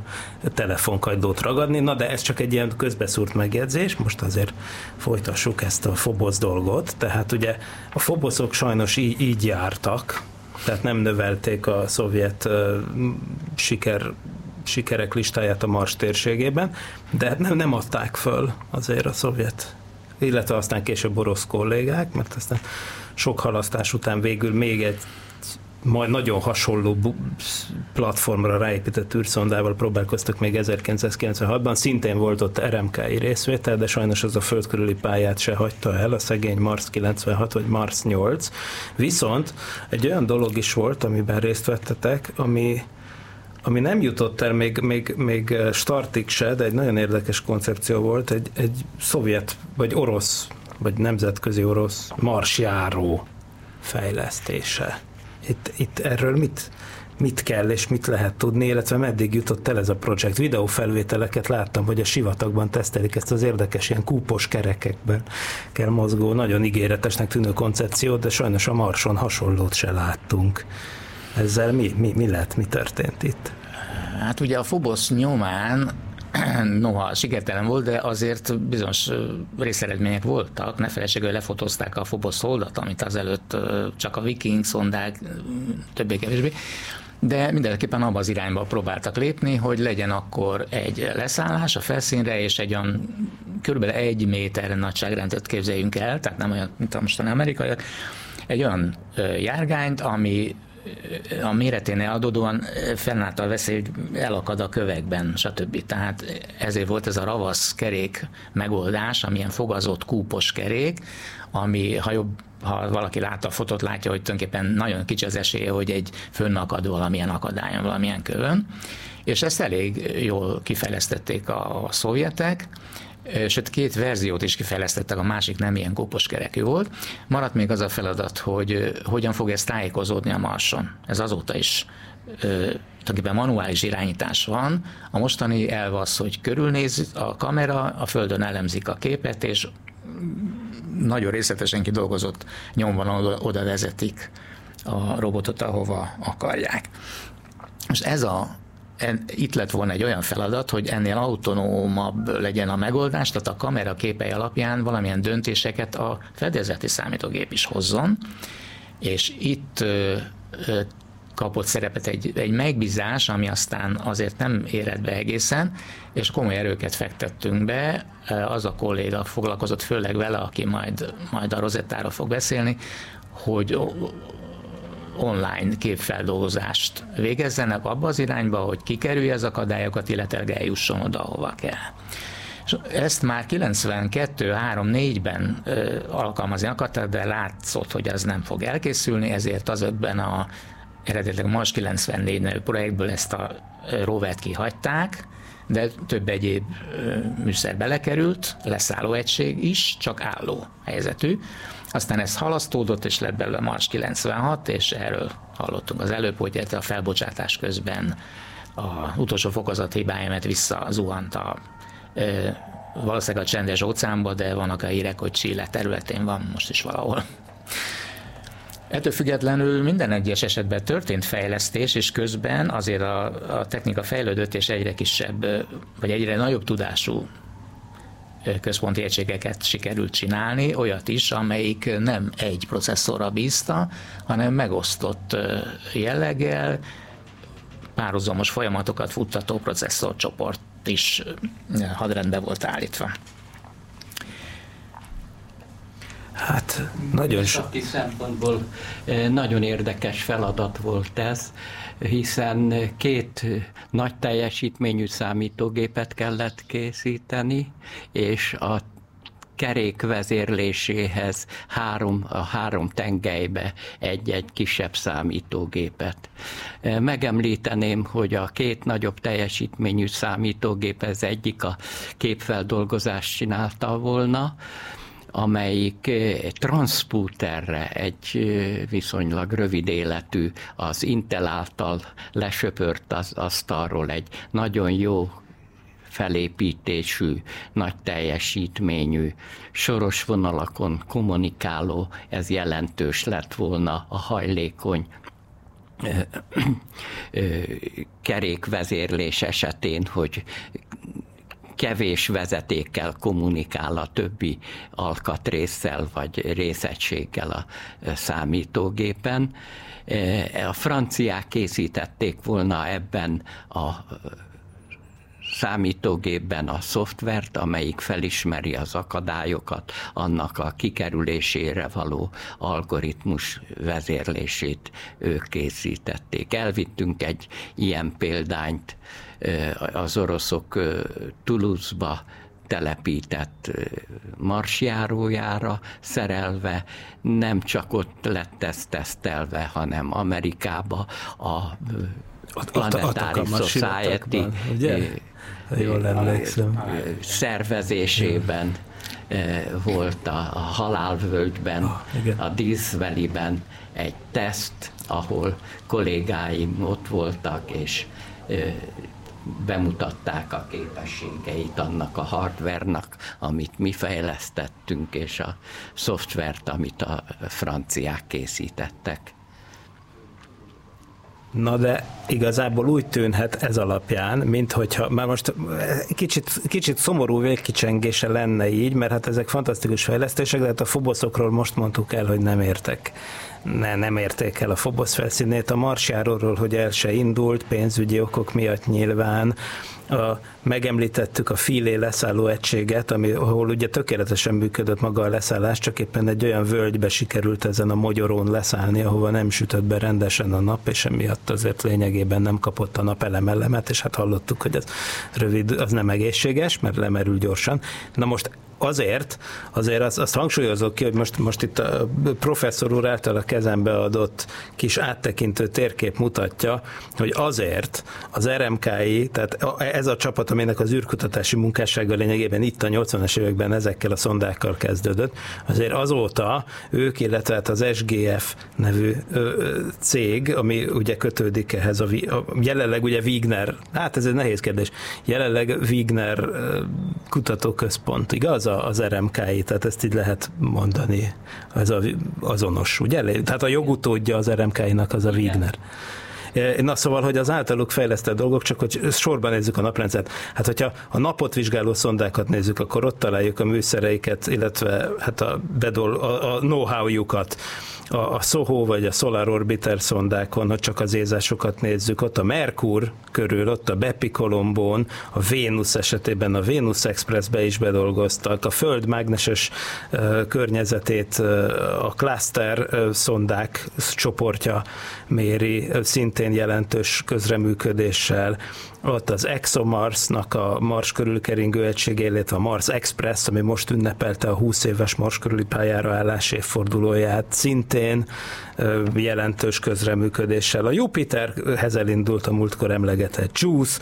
telefonkagylót ragadni. Na de ez csak egy ilyen közbeszúrt megjegyzés, most azért folytassuk ezt a fobosz dolgot. Tehát ugye a foboszok sajnos így, így jártak, tehát nem növelték a szovjet uh, siker sikerek listáját a Mars térségében, de nem, nem adták föl azért a szovjet, illetve aztán később orosz kollégák, mert aztán sok halasztás után végül még egy majd nagyon hasonló platformra ráépített űrszondával próbálkoztak még 1996-ban. Szintén volt ott RMK-i részvétel, de sajnos az a föld körüli pályát se hagyta el, a szegény Mars 96 vagy Mars 8. Viszont egy olyan dolog is volt, amiben részt vettetek, ami ami nem jutott el még, még, még startig se, de egy nagyon érdekes koncepció volt, egy, egy szovjet, vagy orosz, vagy nemzetközi orosz marsjáró fejlesztése. Itt, itt erről mit, mit kell és mit lehet tudni, illetve meddig jutott el ez a projekt. Videófelvételeket láttam, hogy a sivatagban tesztelik ezt az érdekes ilyen kúpos kerekekben kell mozgó, nagyon ígéretesnek tűnő koncepciót, de sajnos a Marson hasonlót se láttunk. Ezzel mi, mi, mi lett, mi történt itt? Hát ugye a Phobos nyomán noha sikertelen volt, de azért bizonyos részeredmények voltak. Ne felejtség, hogy lefotózták a Phobos holdat, amit azelőtt csak a viking szondák többé-kevésbé de mindenképpen abban az irányba próbáltak lépni, hogy legyen akkor egy leszállás a felszínre, és egy olyan kb. egy méter nagyságrendet képzeljünk el, tehát nem olyan, mint a mostani amerikaiak, egy olyan járgányt, ami a méreténél adódóan fennállt a veszély, hogy elakad a kövekben, stb. Tehát ezért volt ez a ravasz kerék megoldás, amilyen fogazott kúpos kerék, ami, ha jobb ha valaki látta a fotót, látja, hogy tulajdonképpen nagyon kicsi az esélye, hogy egy fönnakad valamilyen akadályon, valamilyen kövön. És ezt elég jól kifejlesztették a szovjetek, sőt két verziót is kifejlesztettek, a másik nem ilyen kópos kerekű volt. Maradt még az a feladat, hogy hogyan fog ez tájékozódni a Marson. Ez azóta is tulajdonképpen manuális irányítás van. A mostani elv az, hogy körülnéz a kamera, a földön elemzik a képet, és nagyon részletesen kidolgozott nyomvonal oda vezetik a robotot, ahova akarják. Most ez a, itt lett volna egy olyan feladat, hogy ennél autonómabb legyen a megoldás, tehát a kamera képei alapján valamilyen döntéseket a fedezeti számítógép is hozzon, és itt kapott szerepet egy, egy megbízás, ami aztán azért nem éred be egészen, és komoly erőket fektettünk be. Az a kolléga foglalkozott főleg vele, aki majd, majd a rozettára fog beszélni, hogy online képfeldolgozást végezzenek abba az irányba, hogy kikerülje az akadályokat, illetve eljusson oda, hova kell. És ezt már 92-3-4-ben alkalmazni akartak, de látszott, hogy ez nem fog elkészülni, ezért azokban a eredetileg Mars 94 nevű projektből ezt a rovert kihagyták, de több egyéb műszer belekerült, leszálló egység is, csak álló helyzetű. Aztán ez halasztódott, és lett belőle Mars 96, és erről hallottunk az előbb, hogy a felbocsátás közben a utolsó fokozat hibája, mert visszazuhant a valószínűleg a csendes óceánba, de vannak a hírek, hogy Chile területén van most is valahol. Ettől függetlenül minden egyes esetben történt fejlesztés, és közben azért a, a technika fejlődött, és egyre kisebb, vagy egyre nagyobb tudású központi egységeket sikerült csinálni, olyat is, amelyik nem egy processzorra bízta, hanem megosztott jelleggel, párhuzamos folyamatokat futtató processzorcsoport is hadrendbe volt állítva. Hát nagyon sok. szempontból nagyon érdekes feladat volt ez, hiszen két nagy teljesítményű számítógépet kellett készíteni, és a kerék vezérléséhez három, a három tengelybe egy-egy kisebb számítógépet. Megemlíteném, hogy a két nagyobb teljesítményű számítógép, ez egyik a képfeldolgozást csinálta volna, amelyik eh, transpúterre egy eh, viszonylag rövid életű, az Intel által lesöpört az asztalról egy nagyon jó felépítésű, nagy teljesítményű, soros vonalakon kommunikáló, ez jelentős lett volna a hajlékony eh, kerékvezérlés esetén, hogy kevés vezetékkel kommunikál a többi alkatrészsel vagy részegységgel a számítógépen. A franciák készítették volna ebben a számítógépben a szoftvert, amelyik felismeri az akadályokat, annak a kikerülésére való algoritmus vezérlését ők készítették. Elvittünk egy ilyen példányt az oroszok Toulouse-ba telepített marsjárójára szerelve, nem csak ott lett ez tesztelve, hanem Amerikába a Planetary Society? Jól emlékszem. szervezésében volt a, halálvölgyben, oh, a Díszveliben egy teszt, ahol kollégáim ott voltak, és bemutatták a képességeit annak a hardvernak, amit mi fejlesztettünk, és a szoftvert, amit a franciák készítettek. Na de igazából úgy tűnhet ez alapján, mint hogyha, már most kicsit, kicsit szomorú végkicsengése lenne így, mert hát ezek fantasztikus fejlesztések, de hát a foboszokról most mondtuk el, hogy nem értek ne, nem érték el a Fobosz felszínét. A Marsjáróról, hogy el se indult, pénzügyi okok miatt nyilván. A, megemlítettük a Filé leszálló egységet, ami, ahol ugye tökéletesen működött maga a leszállás, csak éppen egy olyan völgybe sikerült ezen a mogyorón leszállni, ahova nem sütött be rendesen a nap, és emiatt azért lényegében nem kapott a nap elemellemet, és hát hallottuk, hogy ez rövid, az nem egészséges, mert lemerül gyorsan. Na most azért, azért azt, azt hangsúlyozok ki, hogy most, most itt a professzor úr által a kezembe adott kis áttekintő térkép mutatja, hogy azért az RMKI, tehát ez a csapat, aminek az űrkutatási munkássága lényegében itt a 80-as években ezekkel a szondákkal kezdődött, azért azóta ők, illetve hát az SGF nevű cég, ami ugye kötődik ehhez a, a jelenleg ugye Wigner, hát ez egy nehéz kérdés, jelenleg Wigner kutatóközpont, igaz? az RMKI, tehát ezt így lehet mondani, ez a, azonos, ugye? Tehát a jogutódja az RMKI-nak az a Wigner. Na szóval, hogy az általuk fejlesztett dolgok, csak hogy sorban nézzük a naprendszert. Hát, hogyha a napot vizsgáló szondákat nézzük, akkor ott találjuk a műszereiket, illetve hát a, bedol, a, a know-how-jukat, a, a SOHO vagy a Solar Orbiter szondákon, ha csak az ézásokat nézzük, ott a Merkur körül, ott a Bepi Kolombón, a Vénusz esetében a Vénusz Expressbe is bedolgoztak, a Föld mágneses uh, környezetét uh, a Cluster uh, szondák csoportja méri, szintén jelentős közreműködéssel, ott az ExoMars-nak a Mars körülkeringő egysége, illetve a Mars Express, ami most ünnepelte a 20 éves Mars körüli pályára állás évfordulóját, szintén jelentős közreműködéssel. A Jupiterhez elindult a múltkor emlegetett JUICE,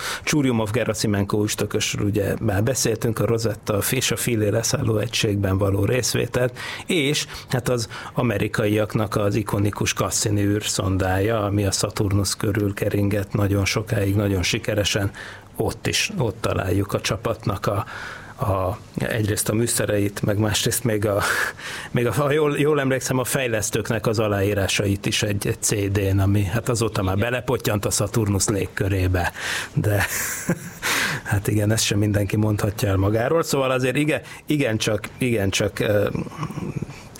of Gerasimenko üstökösről ugye már beszéltünk, a Rosetta és a Filé leszálló egységben való részvételt, és hát az amerikaiaknak az ikonikus Cassini űrszondája, ami a Saturnus körül keringett nagyon sokáig, nagyon sikeresen, ott is, ott találjuk a csapatnak a, a, egyrészt a műszereit, meg másrészt még, a, még a, ha jól, jól emlékszem, a fejlesztőknek az aláírásait is egy, egy CD-n, ami hát azóta már belepottyant a Saturnus légkörébe, de hát igen, ezt sem mindenki mondhatja el magáról, szóval azért igen, igen csak, igen csak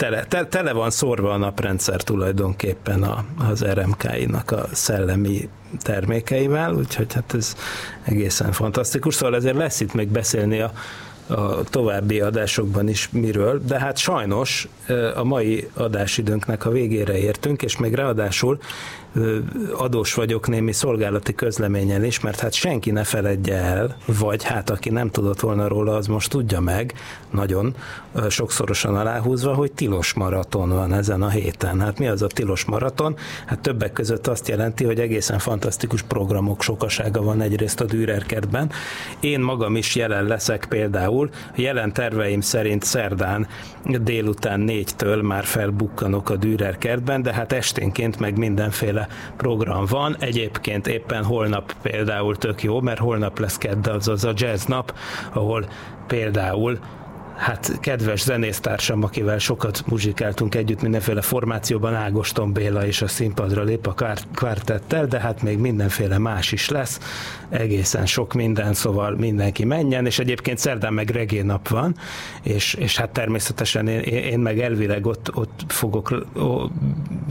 tele, te, tele van szórva a naprendszer tulajdonképpen a, az RMK-nak a szellemi termékeivel, úgyhogy hát ez egészen fantasztikus, szóval ezért lesz itt még beszélni a, a további adásokban is miről, de hát sajnos a mai adásidőnknek a végére értünk, és még ráadásul adós vagyok némi szolgálati közleményen is, mert hát senki ne feledje el, vagy hát aki nem tudott volna róla, az most tudja meg, nagyon sokszorosan aláhúzva, hogy tilos maraton van ezen a héten. Hát mi az a tilos maraton? Hát többek között azt jelenti, hogy egészen fantasztikus programok sokasága van egyrészt a Dürerkertben. Én magam is jelen leszek például, jelen terveim szerint szerdán délután négytől már felbukkanok a Dürerkertben, de hát esténként meg mindenféle program van. Egyébként éppen holnap például tök jó, mert holnap lesz kedd, az a jazz nap, ahol például hát kedves zenésztársam, akivel sokat muzsikáltunk együtt mindenféle formációban, Ágoston Béla is a színpadra lép a kvártettel, de hát még mindenféle más is lesz, egészen sok minden, szóval mindenki menjen, és egyébként szerdán meg regé nap van, és, és hát természetesen én, én meg elvileg ott, ott fogok ó,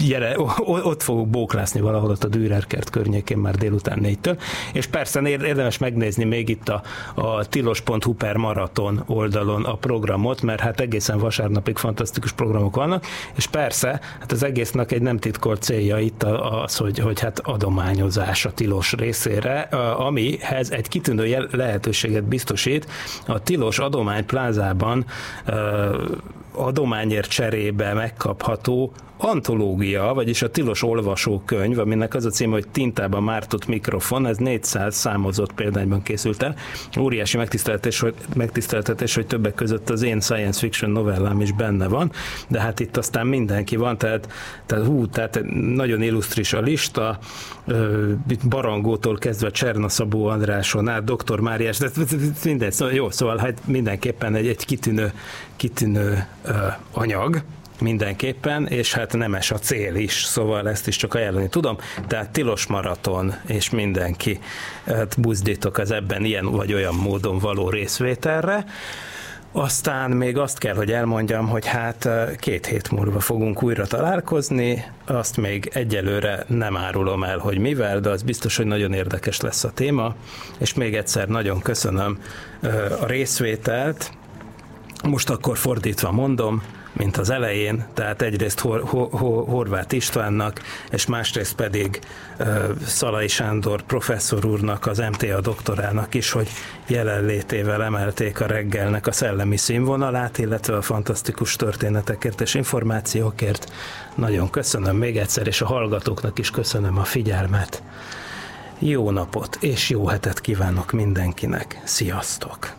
jele, ó, ott fogok bóklászni valahol ott a Dürerkert környékén már délután négytől, és persze érdemes megnézni még itt a, a tilos.hu per maraton oldalon a program programot, mert hát egészen vasárnapig fantasztikus programok vannak, és persze, hát az egésznek egy nem titkolt célja itt az, hogy, hogy hát adományozás a tilos részére, amihez egy kitűnő lehetőséget biztosít. A tilos adomány plázában adományért cserébe megkapható antológia, vagyis a tilos olvasókönyv, aminek az a címe, hogy Tintában mártott mikrofon, ez 400 számozott példányban készült el. Óriási megtiszteltetés, hogy, megtiszteltetés, hogy többek között az én science fiction novellám is benne van, de hát itt aztán mindenki van, tehát, tehát hú, tehát nagyon illusztris a lista, Barangótól kezdve Cserna Szabó Andráson át, Dr. Máriás, de minden, szóval jó, szóval hát mindenképpen egy, egy kitűnő, kitűnő anyag, mindenképpen, és hát nemes a cél is, szóval ezt is csak ajánlani tudom, tehát tilos maraton, és mindenki hát buzdítok az ebben ilyen vagy olyan módon való részvételre. Aztán még azt kell, hogy elmondjam, hogy hát két hét múlva fogunk újra találkozni, azt még egyelőre nem árulom el, hogy mivel, de az biztos, hogy nagyon érdekes lesz a téma, és még egyszer nagyon köszönöm a részvételt. Most akkor fordítva mondom, mint az elején, tehát egyrészt Hor- Hor- Horváth Istvánnak, és másrészt pedig uh, Szalai Sándor professzor úrnak, az MTA doktorának is, hogy jelenlétével emelték a reggelnek a szellemi színvonalát, illetve a fantasztikus történetekért és információkért. Nagyon köszönöm még egyszer, és a hallgatóknak is köszönöm a figyelmet. Jó napot és jó hetet kívánok mindenkinek. Sziasztok!